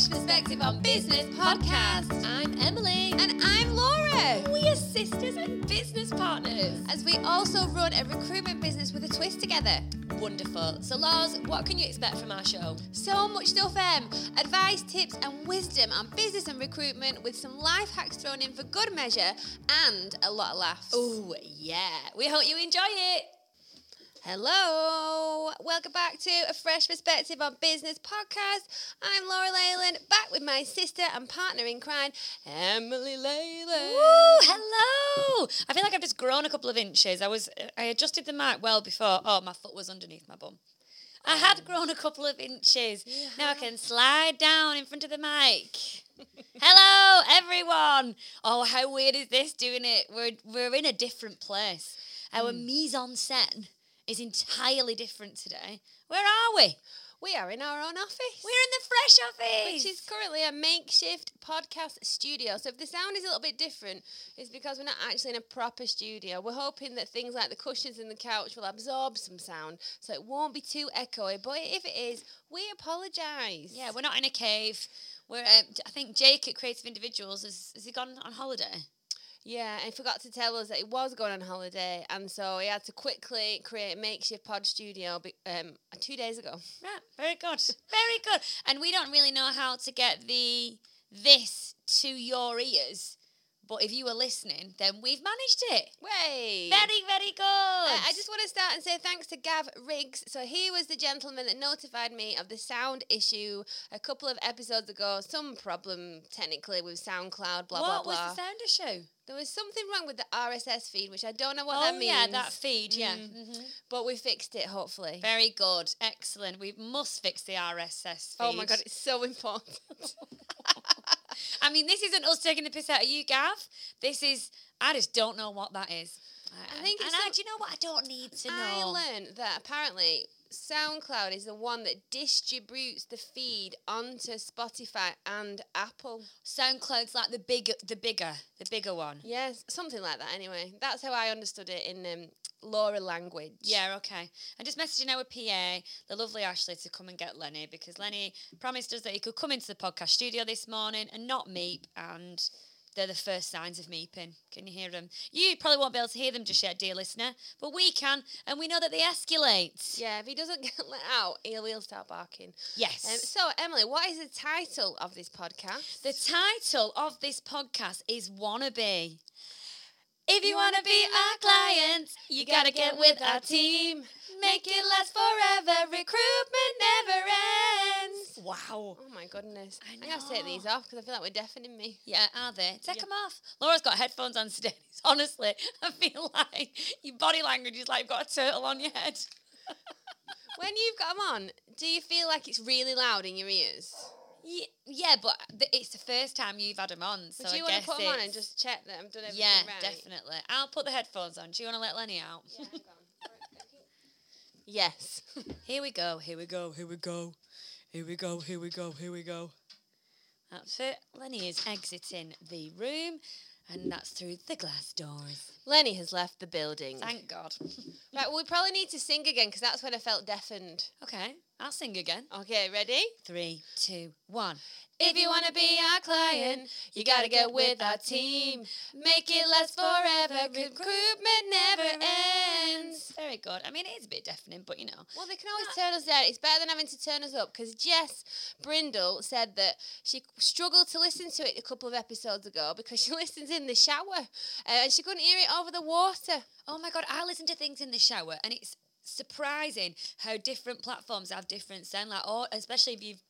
Fresh Perspective on Business podcast. I'm Emily. And I'm Laura. We are sisters and business partners. As we also run a recruitment business with a twist together. Wonderful. So, Lars, what can you expect from our show? So much stuff, Em. Advice, tips, and wisdom on business and recruitment with some life hacks thrown in for good measure and a lot of laughs. Oh, yeah. We hope you enjoy it. Hello, welcome back to a fresh perspective on business podcast. I'm Laura Leyland, back with my sister and partner in crime, Emily Leyland. Woo, hello. I feel like I've just grown a couple of inches. I was I adjusted the mic well before. Oh, my foot was underneath my bum. I had oh. grown a couple of inches. Now I can slide down in front of the mic. hello, everyone. Oh, how weird is this doing it? We're we're in a different place. Our hmm. mise en scène is entirely different today. Where are we? We are in our own office. We're in the fresh office. which is currently a makeshift podcast studio. So if the sound is a little bit different, it's because we're not actually in a proper studio. We're hoping that things like the cushions and the couch will absorb some sound, so it won't be too echoey. But if it is, we apologise. yeah, we're not in a cave. We're. Um, I think Jake at Creative Individuals has, has he gone on holiday? Yeah, and he forgot to tell us that he was going on holiday, and so he had to quickly create a makeshift pod studio be- um, two days ago. Right, very good, very good. And we don't really know how to get the this to your ears, but if you were listening, then we've managed it. Way! Very, very good. Uh, I just want to start and say thanks to Gav Riggs. So he was the gentleman that notified me of the sound issue a couple of episodes ago. Some problem technically with SoundCloud, blah what blah blah. What was the sound issue? There was something wrong with the RSS feed, which I don't know what oh that means. yeah, that feed. Yeah. Mm. Mhm. But we fixed it, hopefully. Very good, excellent. We must fix the RSS feed. Oh my god, it's so important. I mean, this isn't us taking the piss out of you, Gav. This is, I just don't know what that is. I think and it's I, do you know what? I don't need to know? I learned that apparently SoundCloud is the one that distributes the feed onto Spotify and Apple. SoundCloud's like the bigger, the bigger, the bigger one. Yes, something like that. Anyway, that's how I understood it in um, Laura language. Yeah, okay. I'm just messaging our PA, the lovely Ashley, to come and get Lenny because Lenny promised us that he could come into the podcast studio this morning and not meep, and they're the first signs of meeping. Can you hear them? You probably won't be able to hear them just yet, dear listener, but we can, and we know that they escalate. Yeah, if he doesn't get let out, he'll, he'll start barking. Yes. Um, so, Emily, what is the title of this podcast? The title of this podcast is Wannabe. If you want to be our client, you got to get with our team. Make it last forever. Recruitment never ends. Wow. Oh my goodness. I I'm going to take these off because I feel like we're deafening me. Yeah, are they? Take Yeah. them off. Laura's got headphones on today. Honestly, I feel like your body language is like you've got a turtle on your head. When you've got them on, do you feel like it's really loud in your ears? Yeah, yeah but th- it's the first time you've had them on, so Would you I want to put them on and just check that I'm done everything Yeah, right? definitely. I'll put the headphones on. Do you want to let Lenny out? Yeah, hang on. yes. Here we go, here we go, here we go. Here we go, here we go, here we go. That's it. Lenny is exiting the room, and that's through the glass doors. Lenny has left the building. Thank God. Right, well, we probably need to sing again because that's when I felt deafened. okay, I'll sing again. Okay, ready? Three, two, one. If you want to be our client, you got to get with our team. Make it last forever. Recruitment never ends. Very good. I mean, it is a bit deafening, but you know. Well, they can always turn us down. It's better than having to turn us up because Jess Brindle said that she struggled to listen to it a couple of episodes ago because she listens in the shower uh, and she couldn't hear it over the water. Oh my God, I listen to things in the shower, and it's surprising how different platforms have different sound. Like, or especially if you've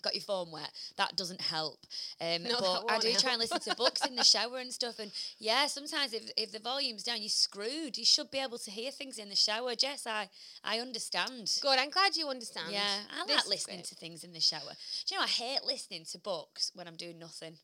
got your phone wet, that doesn't help. Um, No, but I do try and listen to books in the shower and stuff. And yeah, sometimes if, if the volume's down, you're screwed. You should be able to hear things in the shower. Jess, I I understand. Good, I'm glad you understand. Yeah, I This like listening great. to things in the shower. Do you know I hate listening to books when I'm doing nothing.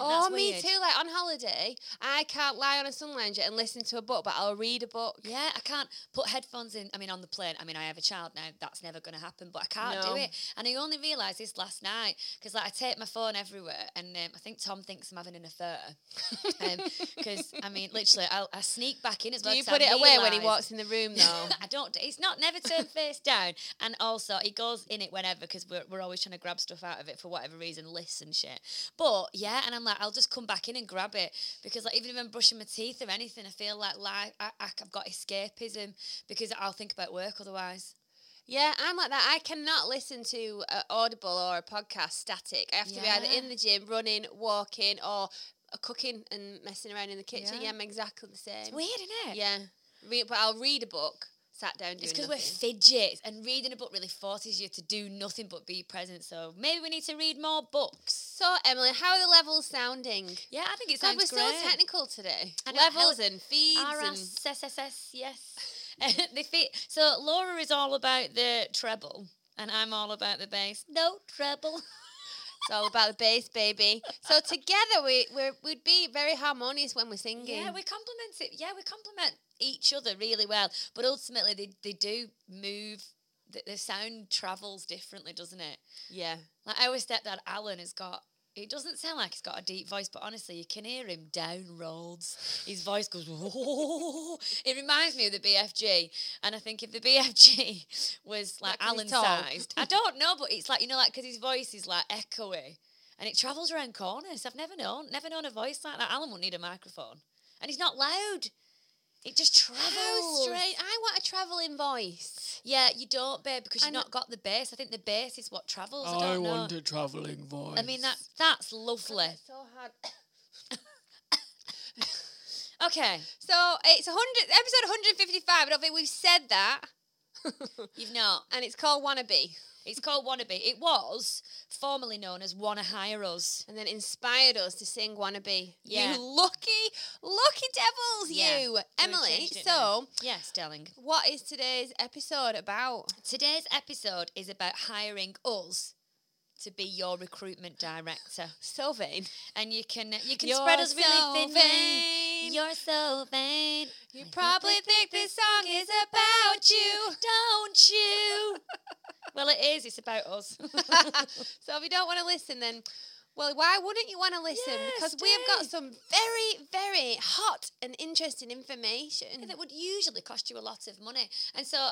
Oh, me weird? too. Like on holiday, I can't lie on a sun lounger and listen to a book, but I'll read a book. Yeah, I can't put headphones in. I mean, on the plane. I mean, I have a child now. That's never going to happen. But I can't No. do it. And I only realised this last night because like I take my phone everywhere, and um, I think Tom thinks I'm having an affair. Because I mean, literally, I'll, I sneak back in as Do well. you 'cause put I it away when he walks in the room, though? I don't. It's not never turned face down, and also he goes in it whenever because we're, we're always trying to grab stuff out of it for whatever reason, lists and shit. But yeah, and I'm like, I'll just come back in and grab it because like even if I'm brushing my teeth or anything, I feel like life, I, I've got escapism because I'll think about work otherwise. Yeah, I'm like that. I cannot listen to uh, Audible or a podcast static. I have to be either in the gym, running, walking, or cooking and messing around in the kitchen. Yeah. Yeah, I'm exactly the same. It's weird, isn't it? Yeah, Re- but I'll read a book, sat down doing It's because we're fidgets, and reading a book really forces you to do nothing but be present. So maybe we need to read more books. So, Emily, how are the levels sounding? Yeah, I think it God, sounds we're great. so technical today. Know, Levels and feeds and RSSSS, yes. the fe- so Laura is all about the treble, and I'm all about the bass. No treble. it's all about the bass, baby. So together we we're, we'd be very harmonious when we're singing. Yeah, we complement it. Yeah, we complement each other really well. But ultimately, they, they do move. The, the sound travels differently, doesn't it? yeah. Like our stepdad Alan has got. It doesn't sound like he's got a deep voice, but honestly, you can hear him down roads. His voice goes. It reminds me of the BFG, and I think if the BFG was like Alan sized, I don't know, but it's like you know, like because his voice is like echoey, and it travels around corners. I've never known, never known a voice like that. Alan wouldn't need a microphone, and he's not loud. It just travels. How strange. I want a travelling voice. Yeah, you don't, babe, because you've not got the bass. I think the bass is what travels. I, don't know. a travelling voice. I mean that that's lovely. So hard. Okay, So it's 100, episode 155. I don't think we've said that. you've not. and it's called Wannabe. It's called Wannabe. It was formerly known as Wanna Hire Us. And then inspired us to sing Wannabe. Yeah. You lucky, lucky devils, Yeah. you. Emily, so. Yes, darling. what is today's episode about? Today's episode is about hiring us to be your recruitment director, So vain. and you can you can You're spread us so really thin. vain. You're so vain. You probably think this song is about you. Don't you? well, it is. It's about us. so if you don't want to listen, then well, why wouldn't you want to listen? Yes, because we have got some very, very hot and interesting information. that would usually cost you a lot of money. And so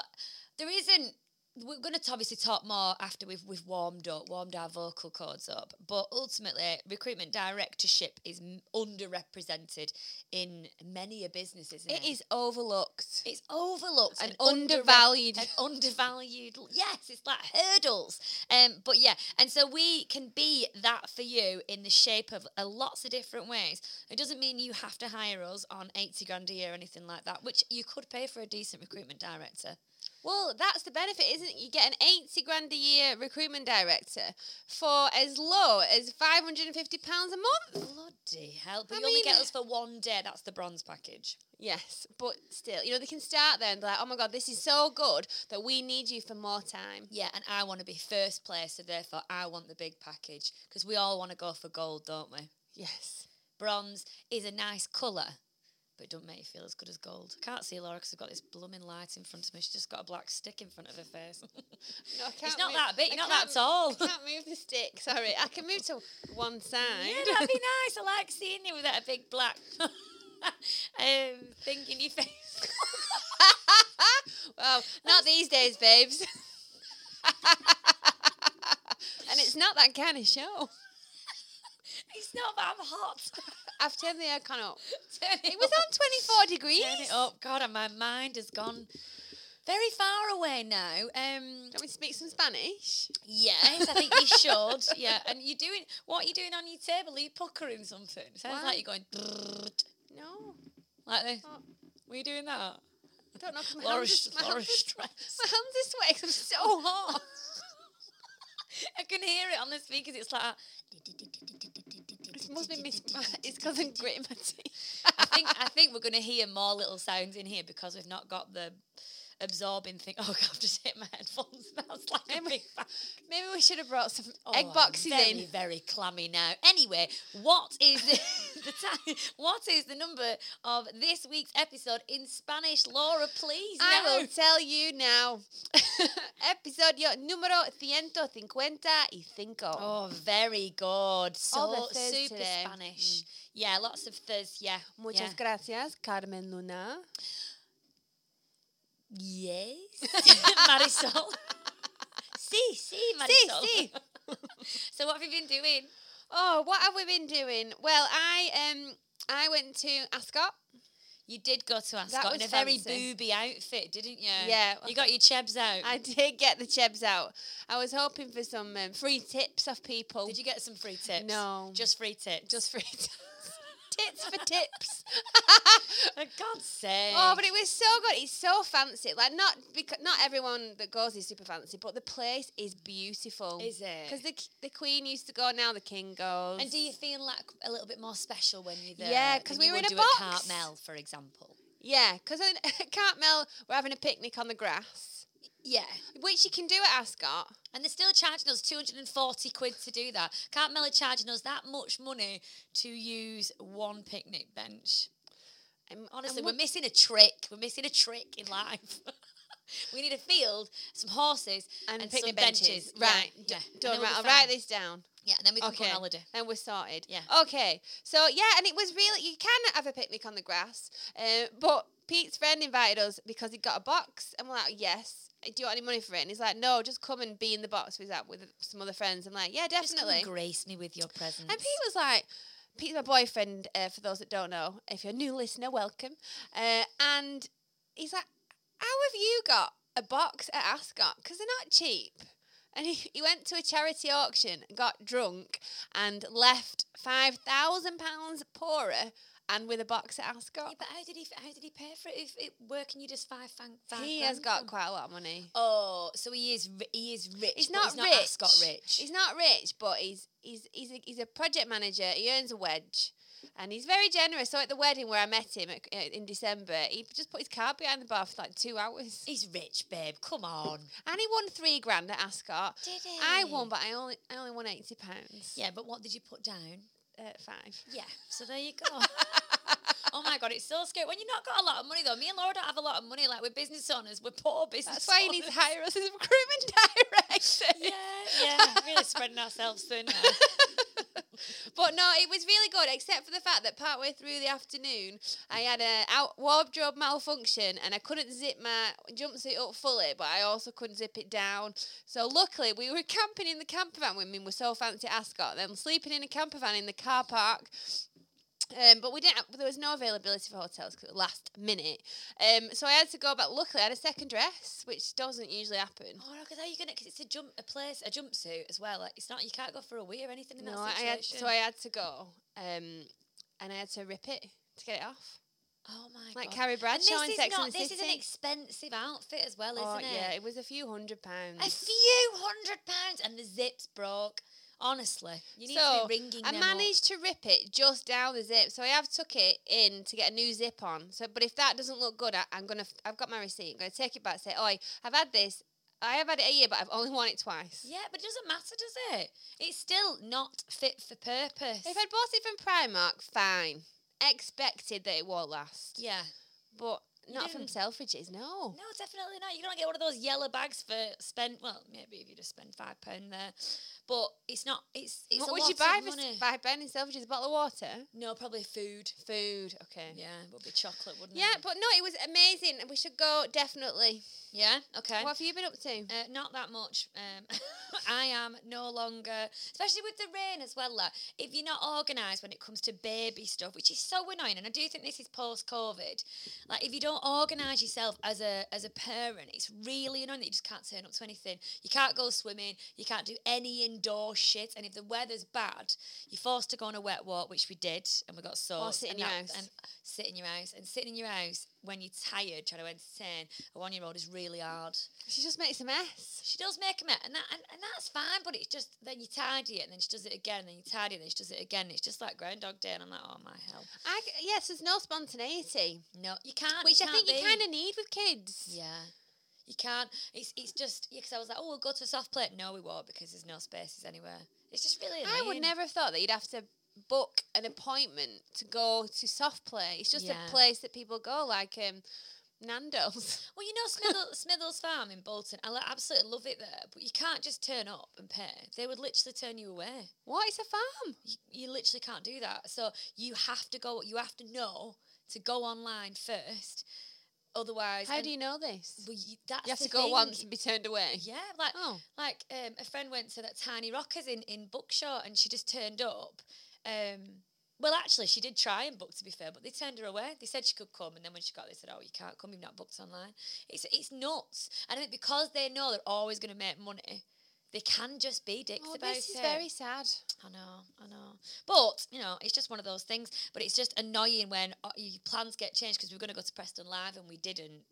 there isn't. We're going to obviously talk more after we've we've warmed up, warmed our vocal cords up. But ultimately, recruitment directorship is underrepresented in many a business, isn't it? It is overlooked. It's overlooked And underre- undervalued. and undervalued. Yes, it's like hurdles. Um, but yeah, and so we can be that for you in the shape of uh, lots of different ways. It doesn't mean you have to hire us on eighty grand a year or anything like that, which you could pay for a decent recruitment director. Well, that's the benefit, isn't it? You get an 80 grand a year recruitment director for as low as £550 a month. Bloody hell! But I you only get us for one day. That's the bronze package. Yes, but still, you know, they can start there and be like, oh my God, this is so good that we need you for more time. Yeah, and I want to be first place, so therefore I want the big package because we all want to go for gold, don't we? Yes. Bronze is a nice colour, but it doesn't make you feel as good as gold. I can't see Laura because I've got this blooming light in front of me. She's just got a black stick in front of her face. No, I it's can't not move- that big, you're not that tall. I can't move the stick. Sorry, I can move to one side. yeah, that'd be nice. I like seeing you with that big black um, thing in your face. well, not these days, babes. and it's not that kind of show. it's not that I'm hot. I've turned the aircon up. Turn It was on 24 degrees. Turn it up. God, and my mind has gone very far away now. Um, Do you want me to speak some Spanish? yes, I think you should. Yeah, and you're doing what are you doing on your table? Are you puckering something? Sounds Why? like you're going "Drrrt," No. like this. Oh. Were you doing that? I don't know. my Laura's, hands are, my hands are- stressed. My hands are sweating I'm so hot. I can hear it on the speakers. It's like It must be mis- It's because I'm gritting my teeth. I think I think we're going to hear more little sounds in here because we've not got the absorbing thing. Oh, God, I've just hit my headphones. That's like a Maybe- big bang. Maybe we should have brought some Oh, egg boxes very, in. Very clammy now. Anyway, what is the, the time? What is the number of this week's episode in Spanish, Laura? Please. I no. will tell you now. Episodio número 155. Oh, very good. So super today. Spanish. Mm. Yeah, lots of thirds. Yeah. Muchas yeah. gracias, Carmen Luna. Yes. Marisol. sí, sí, Sí, Marisol. See, sí. See. so what have you been doing? Oh, what have we been doing? Well, I um I went to Ascot. You did go to Ascot in was a very fancy. booby outfit, didn't you? Yeah. You got your chebs out. I did get the chebs out. I was hoping for some um, free tips off people. Did you get some free tips? No. Just free tips. Just free tips. Tits for tips. for God's sake. Oh, but it was so good. It's so fancy. Like not because not everyone that goes is super fancy, but the place is beautiful. Is it? Because the the Queen used to go, now the King goes. And do you feel like a little bit more special when you're there? Yeah, 'cause than we were in a do at box. Cartmel, for example. Yeah, because at Cartmel we're having a picnic on the grass, Yeah. which you can do at Ascot. And they're still charging us 240 quid to do that. Cartmel are charging us that much money to use one picnic bench. And- Honestly, and we're missing a trick. We're missing a trick in life. we need a field, some horses, and, and picnic some benches. benches. Right, Yeah, yeah. And done. then Right, I'll write this down. Yeah, and then we can go on Okay. holiday. And we're sorted. Yeah. Okay. So yeah, and it was really you can have a picnic on the grass, uh, but Pete's friend invited us because he got a box, and we're like, yes. Do you want any money for it? And he's like, no, just come and be in the box with that with some other friends. I'm like, yeah, definitely. grace me with your presence. And Pete was like, Pete's my boyfriend, uh, for those that don't know. If you're a new listener, welcome. Uh, and he's like, how have you got a box at Ascot? Because they're not cheap. And he, he went to a charity auction, got drunk, and left £5,000 poorer and with a box at Yeah, Ascot. but how did he? How did he pay for it? If it can you just five five he has got from? quite a lot of money. Oh, so he is he is rich. He's not he's not rich. Ascot rich. He's not rich, but he's he's he's a, he's a project manager. He earns a wedge, and he's very generous. So at the wedding where I met him at, uh, in December, he just put his car behind the bar for like two hours, He's rich, babe. Come on. and he won three grand at Ascot. Did he? I won, but I only I only won eighty pounds. Yeah, but what did you put down? uh, five. Yeah. So there you go. oh my god, it's so scary. When you've not got a lot of money though, me and Laura don't have a lot of money. Like we're business owners, we're poor business. That's why you need to hire us as a recruitment director. Yeah, yeah, really spreading ourselves thin. But no, it was really good, except for the fact that partway through the afternoon, I had a out wardrobe malfunction and I couldn't zip my jumpsuit up fully, but I also couldn't zip it down. So luckily, we were camping in the camper van. Women were so fancy Ascot, then sleeping in a camper van in the car park. Um, but we didn't. Have, there was no availability for hotels because last minute. Um, so I had to go back. Luckily, I had a second dress, which doesn't usually happen. Oh no, because how are you gonna? Because it's a jump, a place, a jumpsuit as well. Like it's not. You can't go for a wee or anything in No, that I situation. had so I had to go, um, and I had to rip it to get it off, oh my like god. Carrie And Bradshaw in this is Sex not. and the This City. is an expensive outfit as well, isn't oh it? yeah, it was a few hundred pounds. A few hundred pounds, and the zips broke. Honestly, you need so to be ringing I managed to rip it just down the zip. So I have took it in to get a new zip on. So, but if that doesn't look good, I, I'm gonna. f- I've got my receipt. I'm gonna take it back. Say, oh, I've had this. I have had it a year, but I've only worn it twice. Yeah, but it doesn't matter, does it? It's still not fit for purpose. If I'd bought it from Primark, fine. Expected that it won't last, yeah. but not from. Selfridges. No. No, definitely not. You don't get one of those yellow bags for spend. Well, maybe if you just spend five pound there, but it's not. It's it's what a would lot you buy of for money. five pound in Selfridges? A bottle of water, No, probably food. food. Okay. Yeah, it would be chocolate, wouldn't it? Yeah, it? but no, it was amazing. We should go definitely. Yeah. Okay. What have you been up to? Uh, not that much. Um, I am no longer, especially with the rain as well. Like, if you're not organised when it comes to baby stuff, which is so annoying, and I do think this is post COVID. Like, if you don't organise yourself as a as a parent, it's really annoying that you just can't turn up to anything. You can't go swimming. You can't do any indoor shit. And if the weather's bad, you're forced to go on a wet walk, which we did, and we got soaked. sit in and your that- house. And sit in your house and sitting in your house when you're tired trying to entertain a one year old is really hard. She just makes a mess. She does make a mess, and that and, and that's fine. But it's just then you tidy it, and then she does it again, and then you tidy it, and then she does it again. It's just like Groundhog Day, and I'm like, oh my hell, I yes, there's no spontaneity, no, you can't. which it I think can't you kind of need with kids. yeah. You can't. It's it's just because I was like, oh, we'll go to a soft play. No, we won't because there's no spaces anywhere. It's just really. Annoying. I would never have thought that you'd have to book an appointment to go to soft play. It's just Yeah. a place that people go, like um, Nando's. Well, you know Smithel, Smithills Farm in Bolton. I absolutely love it there, but you can't just turn up and pay. They would literally turn you away. What is a farm? You, you literally can't do that. So you have to go. You have to know to go online first. Otherwise, How do you know this? Well, you, that's You have to go thing. once and be turned away. Yeah, like Oh. like um, a friend went to that Tiny Rockers in in Buckshaw, and she just turned up. Um, well, actually, she did try and book to be fair, but they turned her away. They said she could come, and then when she got there, they said, "Oh, you can't come. You've not booked online." It's it's nuts, and I think because they know they're always going to make money, they can just be dicks Oh, about this is it. very sad. I know, I know. But, you know, it's just one of those things. But it's just annoying when uh, your plans get changed because we were going to go to Preston Live and we didn't.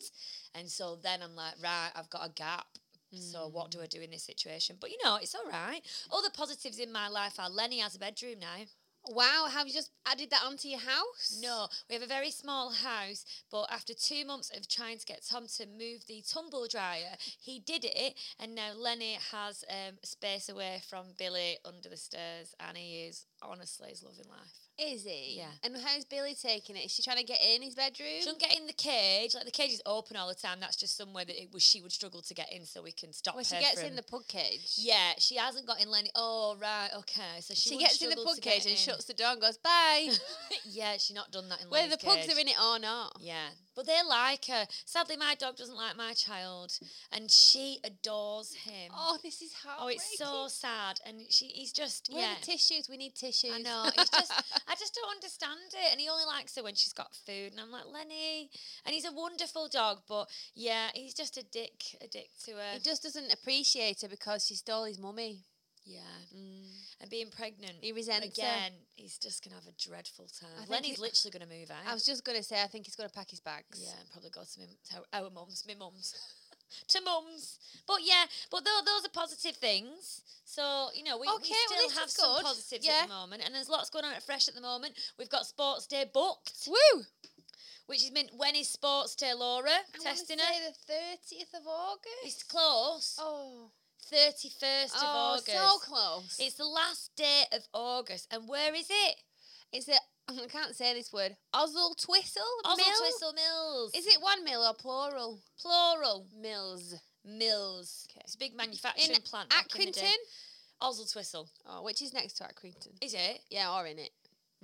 And so then I'm like, right, I've got a gap. So what do I do in this situation? But, you know, it's all right. All the positives in my life are Lenny has a bedroom now. Wow, have you just added that onto your house? No, we have a very small house, but after two months of trying to get Tom to move the tumble dryer, he did it, and now Lenny has um, space away from Billy under the stairs, and he is honestly is loving life. Is he? Yeah. And how's Billy taking it? Is she trying to get in his bedroom? She doesn't get in the cage. Like the cage is open all the time. That's just somewhere that it was she would struggle to get in, so we can stop When her she gets from- in the pug cage. Yeah, she hasn't got in Lenny. Oh right, okay. So she, She gets in the pug cage and in. shuts the door and goes, bye. yeah, she's not done that in Whether Lenny's the pugs cage. are in it or not. Yeah, but they like her. Sadly, my dog doesn't like my child, and she adores him. Oh, this is Oh, it's so sad, and she he's just Where yeah. are the tissues? We need tissues. I know. It's just I just don't understand it, and he only likes her when she's got food, and I'm like Lenny, and he's a wonderful dog, but yeah, he's just a dick, a dick to her. he just doesn't appreciate her because she stole his mummy. Yeah, mm. and being pregnant. He resents her. again. He's just gonna have a dreadful time. Lenny's he- literally gonna move out. I was just going to say, I think he's going to pack his bags. Yeah, and probably go to, to our mums, my mums. to mums. But yeah, but tho- those are positive things. So, you know, we, Okay, we still this have some positives Yeah. at the moment. And there's lots going on at Fresh at the moment. We've got Sports Day booked, Woo! which is meant when is Sports Day, Laura? I Testing her. say the 30th of August. It's close. oh. 31st of August. oh, so close. It's the last day of August. And where is it? Is it, I can't say this word, Ozzle Twistle Oswald Mill? Twistle Mills. Is it one mill or plural? plural? Mills. Mills. Okay. It's a big manufacturing In plant. back in the day. Accrington? Oswaldtwistle. Oh, which is next to Accrington. Is it? Yeah, or in it.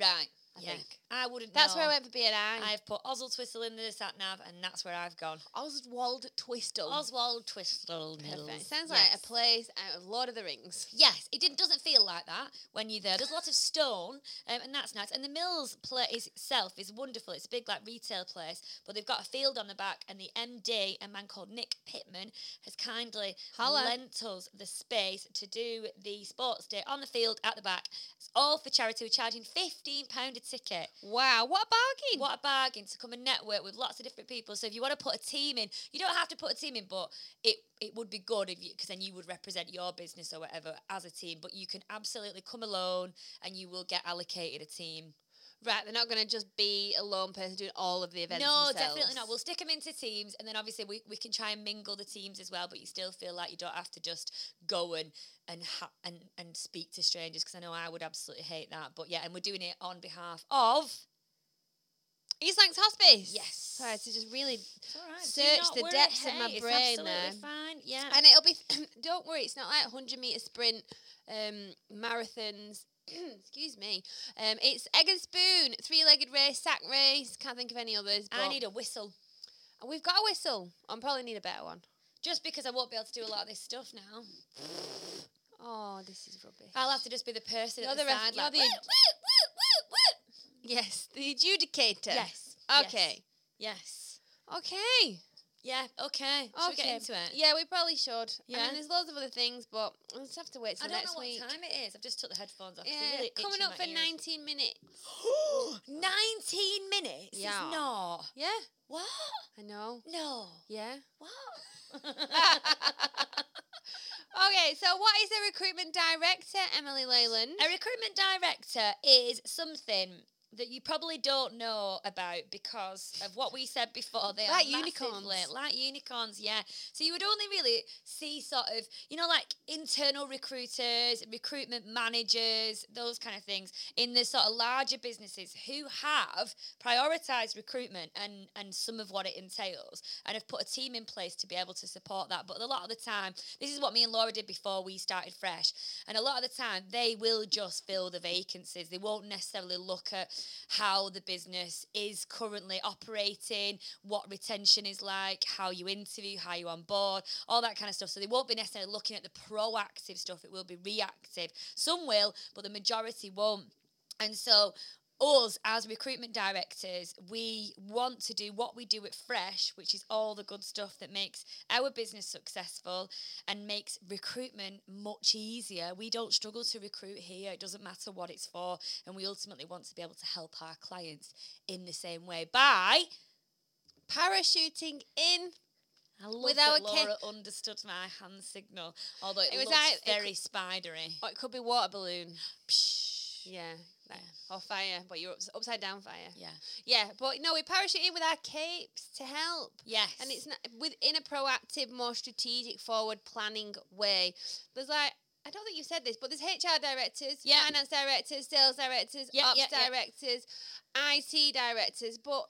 Right. I yeah. think. I wouldn't That's know. where I went for BNI. I've put Oswaldtwistle in the sat nav, and that's where I've gone. Oswald Twistle. Oswaldtwistle Mills. Perfect. Sounds Yes. like a place out of Lord of the Rings. Yes, it didn't, doesn't feel like that when you're there. There's lots of stone, um, and that's nice. And the Mills place itself is wonderful. It's a big like retail place, but they've got a field on the back, and the MD, a man called Nick Pittman, has kindly Holla. lent us the space to do the sports day on the field at the back. It's all for charity. We're charging fifteen pound a ticket. Wow, what a bargain! What a bargain to come and network with lots of different people. So if you want to put a team in, you don't have to put a team in, but it it would be good if you because then you would represent your business or whatever as a team. But you can absolutely come alone and you will get allocated a team. Right, they're not going to just be a lone person doing all of the events. no, themselves. definitely not. We'll stick them into teams, and then obviously we, we can try and mingle the teams as well. But you still feel like you don't have to just go and and ha- and and speak to strangers because I know I would absolutely hate that. But yeah, and we're doing it on behalf of. East Lancs Hospice. Yes. Sorry, to just really, right. Search the depths of my brain absolutely there. Fine. Yeah. and it'll be. don't worry, it's not like hundred meter sprint, um, marathons. Excuse me. Um, it's egg and spoon, three legged race, sack race. Can't think of any others. I but- need a whistle. And We've got a whistle. I probably need a better one. Just because I won't be able to do a lot of this stuff now. Oh, this is rubbish. I'll have to just be the person You're at the, the ref- side you're like, the "Woo, woo, woo, woo, Yes, the adjudicator. woo." Yes. Okay. Yes. Okay. Yeah, okay. Should we get into it? Yeah, we probably should. Yeah. I mean, there's loads of other things, but we'll just have to wait till I don't next know what week. time it is. I've just took the headphones off. 'cause Yeah, really coming itching up my for ears. 19 minutes. 19 minutes? It's Yeah. not. Yeah, What? I know. No. Yeah. What? Okay, so what is a recruitment director, Emily Leyland? A recruitment director is something that you probably don't know about because of what we said before. They Like are unicorns. massively- like unicorns, yeah. So you would only really see sort of, you know, like internal recruiters, recruitment managers, those kind of things in the sort of larger businesses who have prioritized recruitment and and some of what it entails and have put a team in place to be able to support that. But a lot of the time, this is what me and Laura did before we started fresh. And a lot of the time, they will just fill the vacancies. They won't necessarily look at how the business is currently operating, what retention is like, how you interview, how you on board, all that kind of stuff. So they won't be necessarily looking at the proactive stuff. It will be reactive. Some will, but the majority won't. And so us as recruitment directors, we want to do what we do at Fresh, which is all the good stuff that makes our business successful and makes recruitment much easier. We don't struggle to recruit here, it doesn't matter what it's for. And we ultimately want to be able to help our clients in the same way by. Parachuting in. I love With that Laura understood my hand signal, although it, It was like- it very spidery. Or it could be water balloon. Psh. Yeah. Like- Or fire, but you're ups- upside down fire. Yeah. Yeah, but no, we parachute in with our capes to help. Yes. And it's not within a proactive, more strategic, forward planning way. There's like I don't think you said this, but there's HR directors, Yeah. finance directors, sales directors, Yeah, ops yeah. directors, IT directors. But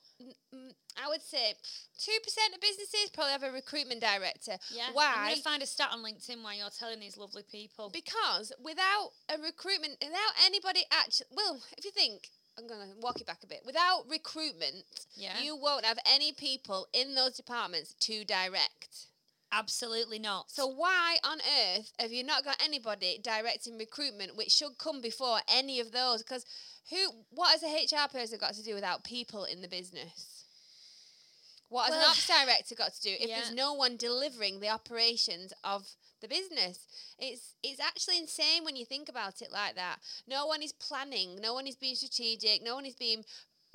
mm, I would say two percent of businesses probably have a recruitment director. Yeah. Why? to find a stat on LinkedIn while you're telling these lovely people. Because without a recruitment, without anybody actually, well, if you think, I'm going to walk it back a bit. Without recruitment, Yeah. you won't have any people in those departments to direct. Absolutely not. So why on earth have you not got anybody directing recruitment, which should come before any of those? Because who, what has a HR person got to do without people in the business? What has Well, an ops director got to do if yeah. there's no one delivering the operations of the business? It's it's actually insane when you think about it like that. No one is planning. No one is being strategic. No one is being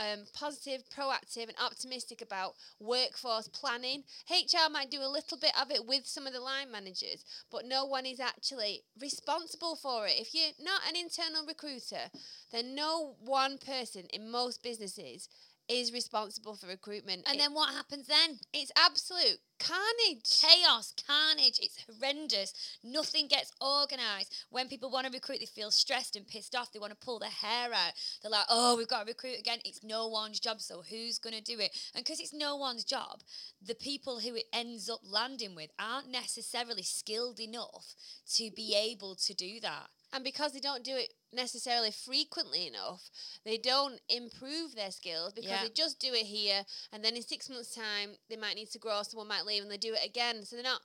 um, positive, proactive, and optimistic about workforce planning. HR might do a little bit of it with some of the line managers, but no one is actually responsible for it. If you're not an internal recruiter, then no one person in most businesses is responsible for recruitment. and It- then what happens then? it's absolute carnage. Chaos, carnage, it's horrendous. Nothing gets organised. When people want to recruit, they feel stressed and pissed off. They want to pull their hair out. They're like, oh, we've got to recruit again. It's no one's job, so who's going to do it? And because it's no one's job, the people who it ends up landing with aren't necessarily skilled enough to be able to do that. And because they don't do it necessarily frequently enough, they don't improve their skills because Yeah. they just do it here and then in six months' time they might need to grow, someone might leave and they do it again. So they're not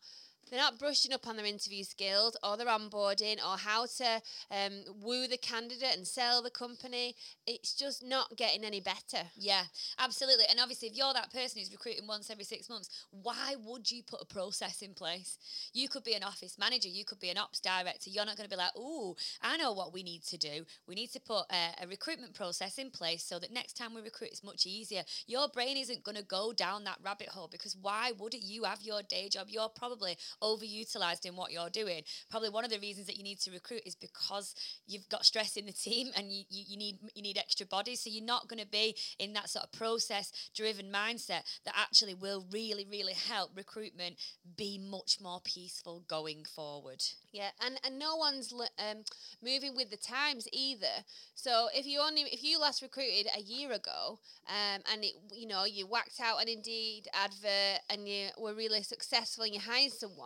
they're not brushing up on their interview skills or their onboarding or how to um, woo the candidate and sell the company. It's just not getting any better. Yeah, absolutely. And obviously, if you're that person who's recruiting once every six months, why would you put a process in place? You could be an office manager, you could be an ops director. You're not going to be like, oh, I know what we need to do. We need to put a, a recruitment process in place so that next time we recruit, it's much easier. Your brain isn't going to go down that rabbit hole because why wouldn't You have your day job. You're probably overutilized in what you're doing. Probably one of the reasons that you need to recruit is because you've got stress in the team and you, you, you need you need extra bodies. So you're not going to be in that sort of process driven mindset that actually will really, really help recruitment be much more peaceful going forward. Yeah, and and no one's um, moving with the times either. So if you only if you last recruited a year ago, um, and it you know you whacked out an Indeed advert and you were really successful and you hired someone,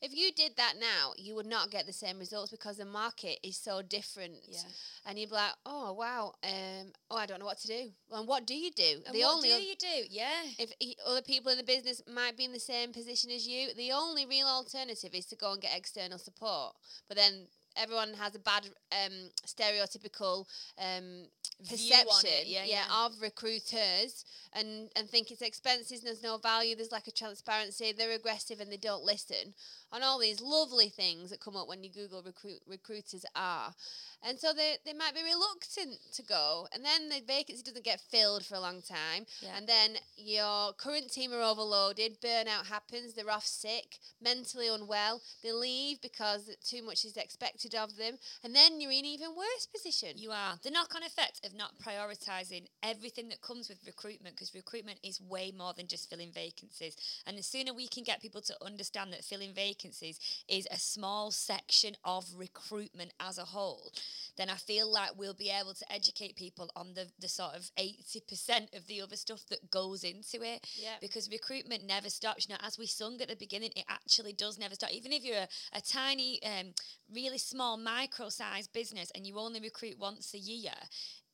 if you did that now, you would not get the same results because the market is so different. Yeah. And you'd be like, oh wow, um, oh I don't know what to do. And what do you do? And the what only do you do? Yeah. if he, other people in the business might be in the same position as you, the only real alternative is to go and get external support. But then everyone has a bad um, stereotypical um, View on it, perception yeah, yeah. of recruiters and, and think it's expensive and there's no value, there's lack of transparency, they're aggressive and they don't listen. On all these lovely things that come up when you Google recruit recruiters are. And so they, they might be reluctant to go. And then the vacancy doesn't get filled for a long time. Yeah. And then your current team are overloaded, burnout happens, they're off sick, mentally unwell, they leave because too much is expected of them. And then you're in an even worse position. You are. The knock on effect of not prioritizing everything that comes with recruitment because recruitment is way more than just filling vacancies. And the sooner we can get people to understand that filling vacancies is a small section of recruitment as a whole, then I feel like we'll be able to educate people on the, the sort of 80% of the other stuff that goes into it. Yeah. Because recruitment never stops. You know, as we sung at the beginning, it actually does never stop. Even if you're a, a tiny, um, really small, micro sized business and you only recruit once a year,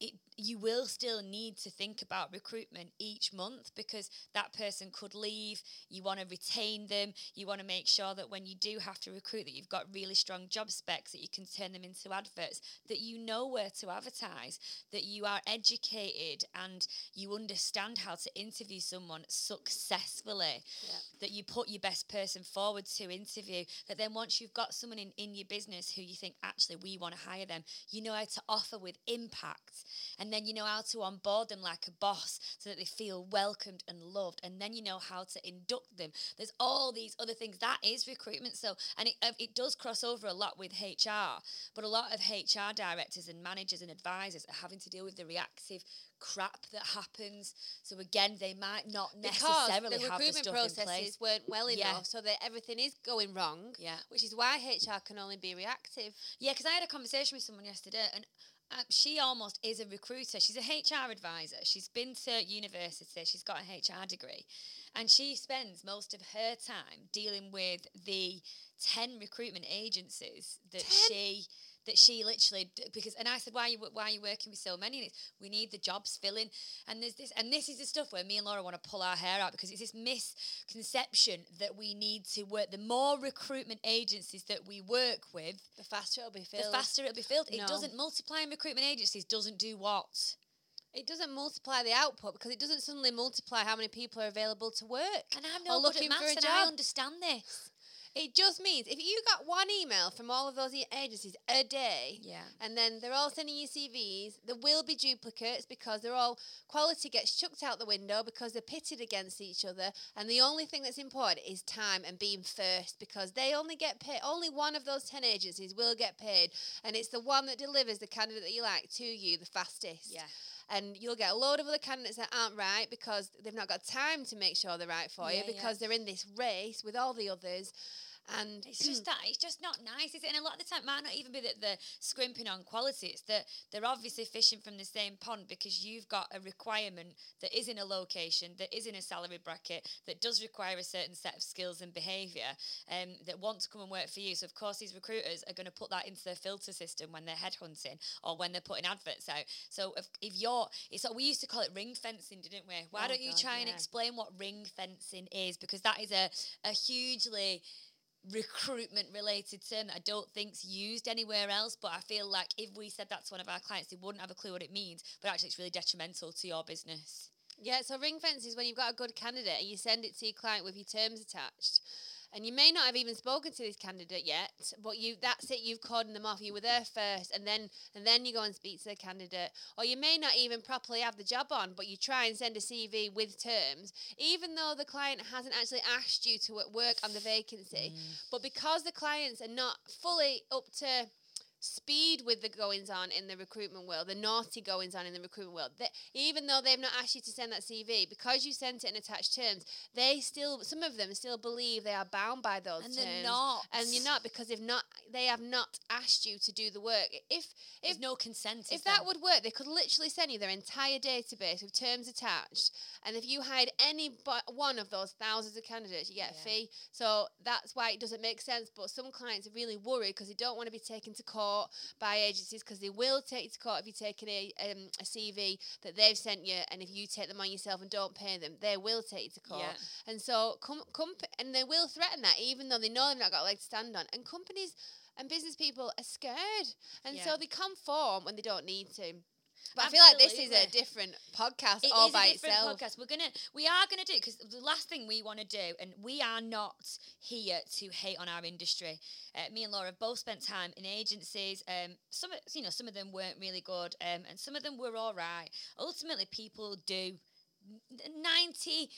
it, you will still need to think about recruitment each month because that person could leave. You want to retain them. You want to make sure that when you do have to recruit, that you've got really strong job specs that you can turn them into adverts, that you know where to advertise, that you are educated and you understand how to interview someone successfully, Yeah. that you put your best person forward to interview, that then once you've got someone in, in your business who you think, actually, we want to hire them, you know how to offer with impact. And then you know how to onboard them like a boss so that they feel welcomed and loved. And then you know how to induct them. There's all these other things. That is recruitment. So, and it, it does cross over a lot with HR. But a lot of HR directors and managers and advisors are having to deal with the reactive crap that happens. So again, they might not because necessarily the have the recruitment in processes weren't well Yeah. enough, so that everything is going wrong. Yeah. which is why HR can only be reactive. Yeah, because I had a conversation with someone yesterday, and uh, she almost is a recruiter. She's a HR advisor. She's been to university. She's got a HR degree, and she spends most of her time dealing with the ten recruitment agencies that 10? she that she literally because and I said why are you why are you working with so many and it's, we need the jobs filling and there's this and this is the stuff where me and Laura want to pull our hair out because it's this misconception that we need to work the more recruitment agencies that we work with The faster it'll be filled the faster it'll be filled. It doesn't multiplying recruitment agencies doesn't do what? It doesn't multiply the output because it doesn't suddenly multiply how many people are available to work. And I'm not no good looking at for a maths and I understand this. It just means if you got one email from all of those e- agencies a day, Yeah. and then they're all sending you CVs, there will be duplicates because they're all quality gets chucked out the window because they're pitted against each other. And the only thing that's important is time and being first because they only get paid. Only one of those ten agencies will get paid, and it's the one that delivers the candidate that you like to you the fastest. Yeah. And you'll get a load of other candidates that aren't right because they've not got time to make sure they're right for Yeah, you yeah. because they're in this race with all the others. And It's just that it's just not nice, is it? And a lot of the time, it might not even be that they're scrimping on quality. It's that they're obviously fishing from the same pond because you've got a requirement that is in a location, that is in a salary bracket, that does require a certain set of skills and behaviour, um, that want to come and work for you. So of course, these recruiters are going to put that into their filter system when they're headhunting or when they're putting adverts out. So if, if you're, it's like we used to call it ring fencing, didn't we? Why Oh, don't you God, try and explain what ring fencing is? Because that is a, a hugely recruitment related term I don't think's used anywhere else. But I feel like if we said that to one of our clients, they wouldn't have a clue what it means. But actually, it's really detrimental to your business. Yeah, so ring fence is when you've got a good candidate and you send it to your client with your terms attached. And you may not have even spoken to this candidate yet, but you that's it, you've cordoned them off. You were there first and then and then you go and speak to the candidate. Or you may not even properly have the job on, but you try and send a CV with terms, even though the client hasn't actually asked you to work on the vacancy. Mm. But because the clients are not fully up to speed with the goings on in the recruitment world, the naughty goings on in the recruitment world. That even though they've not asked you to send that CV, because you sent it in attached terms, they still some of them still believe they are bound by those And terms. they're not. And you're not because they've not they have not asked you to do the work. If There's no consent. if that would work, they could literally send you their entire database with terms attached. And if you hired any but one of those thousands of candidates, you get a fee. So that's why it doesn't make sense. But some clients are really worried because they don't want to be taken to court by agencies because they will take you to court if you take a, um, a CV that they've sent you. And if you take them on yourself and don't pay them, they will take you to court. Yeah. And so, com- comp- and they will threaten that even though they know they've not got a leg to stand on. And companies and business people are scared. And Yeah. so they conform when they don't need to. But I feel like this is a different podcast It all is by a different itself. podcast. We're gonna, we are gonna do because the last thing we want to do, and we are not here to hate on our industry. Uh, me and Laura have both spent time in agencies. Um, some, of- you know, some of them weren't really good, um, and some of them were all right. Ultimately, people do ninety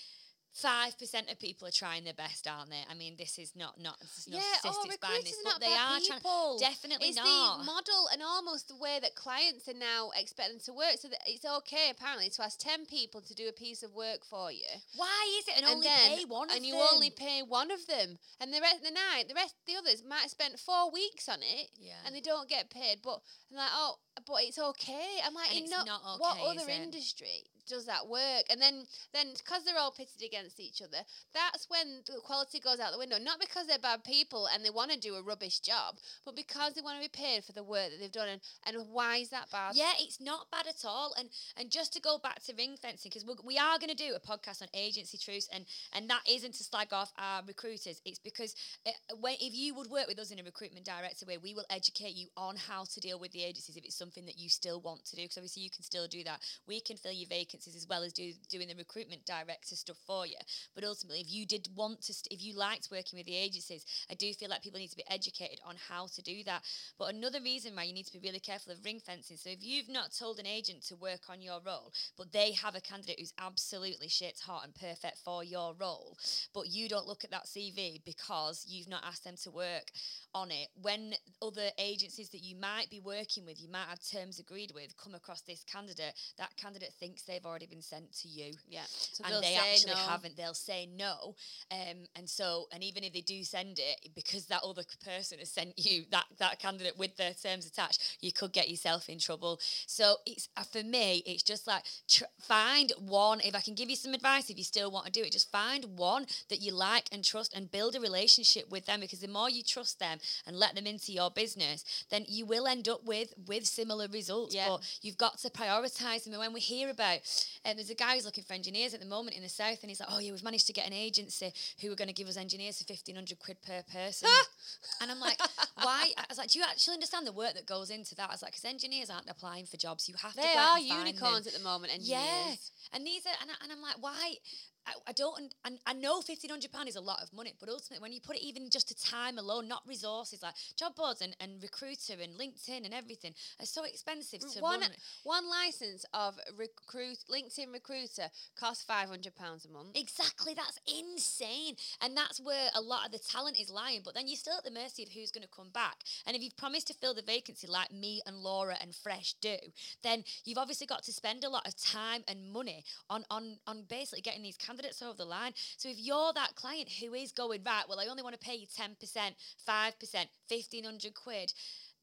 five percent of people are trying their best, aren't they? I mean, this is not not this is no yeah, oh, statistics behind this, but they are people. trying. Definitely it's not. the model and almost the way that clients are now expecting to work. So that it's okay apparently to ask ten people to do a piece of work for you, Why is it and, only then pay one of and you them? only pay one of them, and the rest the night the rest the others might have spent four weeks on it, Yeah. and they don't get paid. But and like oh, but it's okay. I'm like, And in not what okay, is other it? industry does that work? And then then because they're all pitted against each other, that's when the quality goes out the window. Not because they're bad people and they want to do a rubbish job, but because they want to be paid for the work that they've done. And, and why is that bad? Yeah, it's not bad at all. And and just to go back to ring fencing, because we are going to do a podcast on agency truths, and and that isn't to slag off our recruiters. It's because uh, when if you would work with us in a recruitment director way, we will educate you on how to deal with the agencies if it's something that you still want to do. Because obviously you can still do that. We can fill your vacancies as well as do doing the recruitment director stuff for you. But ultimately, if you did want to, st- if you liked working with the agencies, I do feel like people need to be educated on how to do that. But another reason why you need to be really careful of ring fencing. So if you've not told an agent to work on your role, but they have a candidate who's absolutely shit hot and perfect for your role, but you don't look at that CV because you've not asked them to work on it. When other agencies that you might be working with, you might have terms agreed with, come across this candidate, that candidate thinks they've already been sent to you yeah. So and they actually no. haven't. They'll say no, um, and so and even if they do send it, because that other person has sent you that that candidate with their terms attached, you could get yourself in trouble. So it's uh, for me, it's just like tr- find one. If I can give you some advice, if you still want to do it, just find one that you like and trust, and build a relationship with them. Because the more you trust them and let them into your business, then you will end up with with similar results. Yeah. But you've got to prioritize them. And when we hear about, um, there's a guy who's looking for engineers at the moment in the south, and he's like, "Oh yeah, we've managed to get an agency who are going to give us engineers for fifteen hundred quid per person." and I'm like, "Why?" I was like, "Do you actually understand the work that goes into that?" I was like, "Because engineers aren't applying for jobs. You have to." They are and find them." unicorns at the moment, engineers. Yeah, and these are, and, I, and I'm like, why? I, I don't, and I know fifteen hundred pound is a lot of money, but ultimately, when you put it even just to time alone, not resources like job boards and, and recruiter and LinkedIn and everything are so expensive mm, to one run. one license of recruit LinkedIn recruiter costs five hundred pounds a month. Exactly, that's insane, and that's where a lot of the talent is lying. But then you're still at the mercy of who's going to come back. And if you've promised to fill the vacancy like me and Laura and Fresh do, then you've obviously got to spend a lot of time and money on on on basically getting these candidates over the line. So if you're that client who is going right, well, I only want to pay you ten percent, five percent, fifteen hundred quid.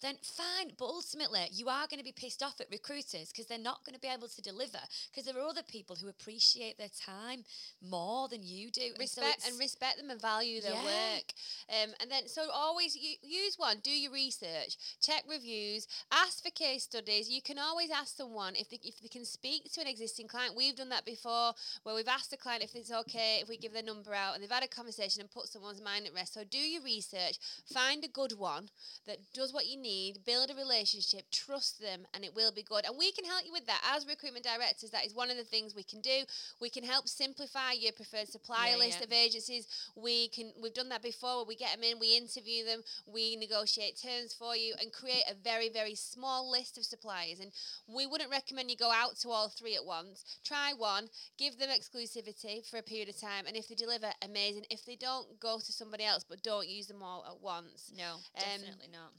Then fine, but ultimately you are going to be pissed off at recruiters because they're not going to be able to deliver because there are other people who appreciate their time more than you do. And so respect and respect them and value their Yeah. work. Um, and then so always use one. Do your research. Check reviews. Ask for case studies. You can always ask someone if they, if they can speak to an existing client. We've done that before, where we've asked the client if it's okay if we give their number out, and they've had a conversation and put someone's mind at rest. So do your research. Find a good one that does what you need. Build a relationship. Trust them, and it will be good. And we can help you with that as recruitment directors. That is one of the things we can do. We can help simplify your preferred supplier Yeah, list yeah. of agencies. We can we've done that before where we get them in, we interview them, we negotiate terms for you and create a very, very small list of suppliers. And we wouldn't recommend you go out to all three at once. Try one, give them exclusivity for a period of time, and if they deliver, amazing. If they don't, go to somebody else, but don't use them all at once. no, um, definitely not.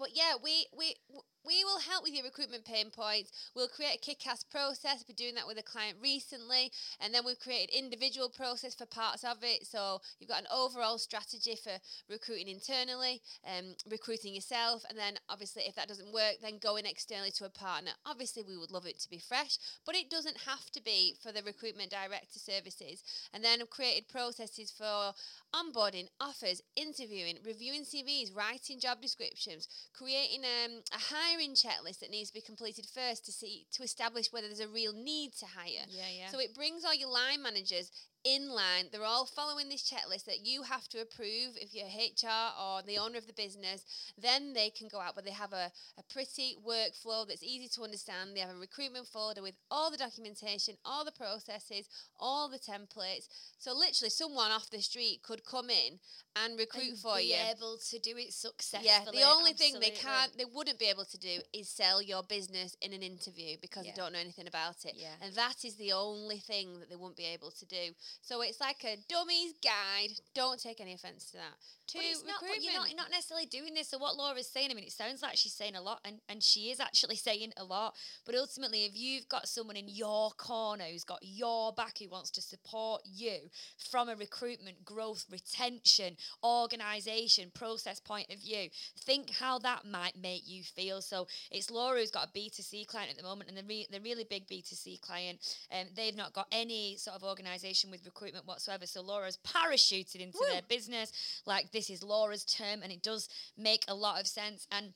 But yeah, we we we will help with your recruitment pain points. We'll create a kick-ass process. We're doing that with a client recently, and then we've created individual process for parts of it. So you've got an overall strategy for recruiting internally, um, recruiting yourself, and then obviously if that doesn't work, then going externally to a partner. Obviously, we would love it to be fresh, but it doesn't have to be for the recruitment director services. And then I've created processes for onboarding, offers, interviewing, reviewing CVs, writing job descriptions, creating um, a hiring checklist that needs to be completed first to see to establish whether there's a real need to hire. Yeah, yeah. So it brings all your line managers in line. They're all following this checklist that you have to approve if you're HR or the owner of the business. Then they can go out, but they have a, a pretty workflow that's easy to understand. They have a recruitment folder with all the documentation, all the processes, all the templates. So literally, someone off the street could come in and recruit And for be you. able to do it successfully. Yeah, the only thing they can't, they wouldn't be able to do is sell your business in an interview because Yeah. they don't know anything about it. Yeah. And that is the only thing that they won't be able to do. So it's like a dummy's guide. Don't take any offence to that. To But it's not, but recruitment. you're not, you're not necessarily doing this. So what Laura's saying, I mean, it sounds like she's saying a lot, and, and she is actually saying a lot. But ultimately, if you've got someone in your corner who's got your back, who wants to support you from a recruitment, growth, retention, organisation, process point of view, think how that might make you feel. So it's Laura who's got a B2C client at the moment, and the, re- the really big B2C client, um, they've not got any sort of organisation with recruitment whatsoever. So Laura's parachuted into their business like this is Laura's term, and it does make a lot of sense. And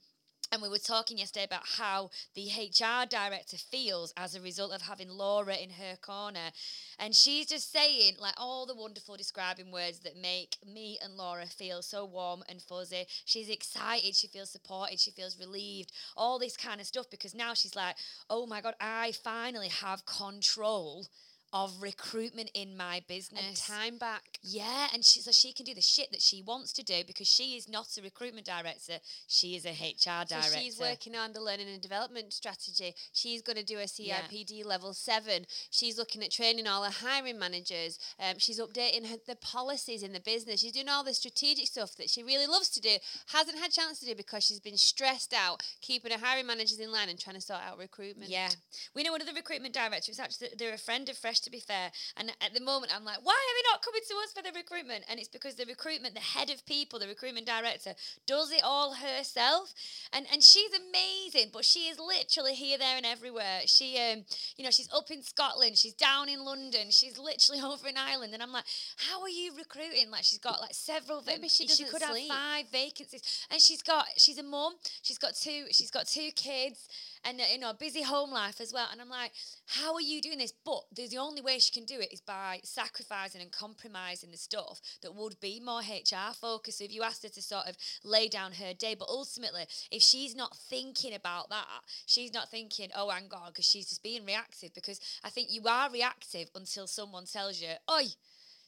and we were talking yesterday about how the HR director feels as a result of having Laura in her corner. And she's just saying, like, all the wonderful describing words that make me and Laura feel so warm and fuzzy. She's excited, she feels supported, she feels relieved, all this kind of stuff because now she's like, oh my God, I finally have control of recruitment in my business. and time back. Yeah, and she, so she can do the shit that she wants to do because she is not a recruitment director. She is a HR director. So she's working on the learning and development strategy. She's going to do a CIPD level seven. She's looking at training all her hiring managers. Um, she's updating her, the policies in the business. She's doing all the strategic stuff that she really loves to do. Hasn't had chance to do because she's been stressed out, keeping her hiring managers in line and trying to sort out recruitment. Yeah, we know one of the recruitment directors. Actually they're a friend of Fresh, to be fair. And at the moment, I'm like, why are they not coming to us for the recruitment? And it's because the recruitment, the head of people, the recruitment director, does it all herself. And and she's amazing, but she is literally here, there, and everywhere. She, um, you know, she's up in Scotland, she's down in London, she's literally over in Ireland. And I'm like, how are you recruiting? Like she's got like several. Maybe she she could sleep. have five vacancies, and she's got she's a mum. She's got two. She's got two kids and you know busy home life as well. And i'm like how are you doing this? But the only way she can do it is by sacrificing and compromising the stuff that would be more hr focused. So if you asked her to sort of lay down her day but ultimately if she's not thinking about that she's not thinking oh hang on because she's just being reactive. Because i think you are reactive until someone tells you oi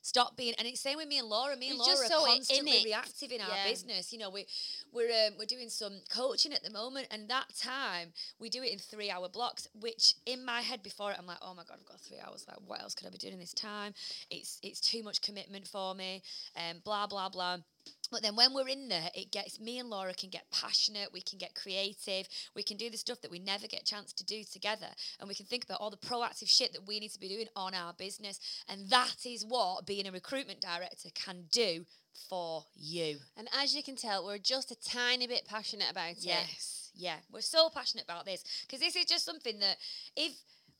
Stop being, and it's same with me and Laura. Me and Laura just so in constantly it. reactive in our Yeah. business. You know, we we're um, we're doing some coaching at the moment, and that time we do it in three hour blocks. Which in my head before it, I'm like, oh my god, I've got three hours. Like, what else could I be doing in this time? It's it's too much commitment for me. Um, blah blah blah. But then when we're in there, it gets me and Laura can get passionate, we can get creative, we can do the stuff that we never get a chance to do together, and we can think about all the proactive shit that we need to be doing on our business. And that is what being a recruitment director can do for you. And as you can tell, we're just a tiny bit passionate about it. Yes. Yeah. We're so passionate about this because this is just something that if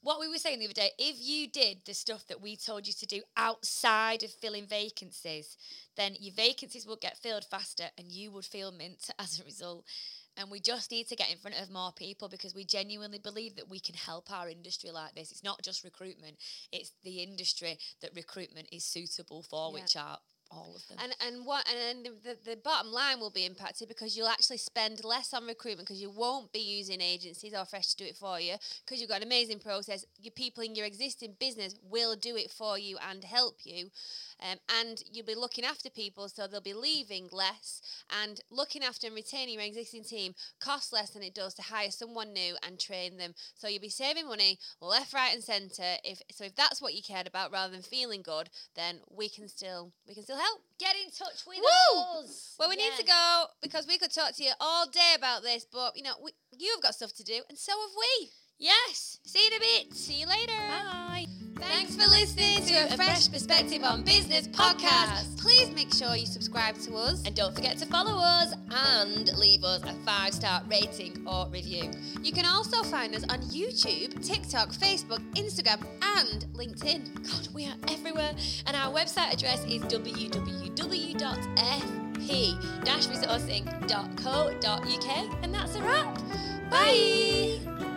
what we were saying the other day, if you did the stuff that we told you to do outside of filling vacancies, then your vacancies would get filled faster and you would feel mint as a result. And we just need to get in front of more people because we genuinely believe that we can help our industry like this. It's not just recruitment, it's the industry that recruitment is suitable for, Yeah. which are all of them. And and what and the, the bottom line will be impacted because you'll actually spend less on recruitment because you won't be using agencies or fresh to do it for you because you've got an amazing process. Your people in your existing business will do it for you and help you, um, and you'll be looking after people so they'll be leaving less and looking after and retaining your existing team costs less than it does to hire someone new and train them. So you'll be saving money left, right, and centre. If so, if that's what you cared about rather than feeling good, then we can still we can still help. Get in touch with Woo! us. Well, we need to go because we could talk to you all day about this, but you know, we, you've got stuff to do, and so have we. Yes. See you in a bit. See you later. Bye. Thanks for listening to a Fresh Perspective on Business podcast. Please make sure you subscribe to us. And don't forget to follow us and leave us a five star rating or review. You can also find us on YouTube, TikTok, Facebook, Instagram, and LinkedIn. God, we are everywhere. And our website address is www.fp-resourcing.co.uk. And that's a wrap. Bye.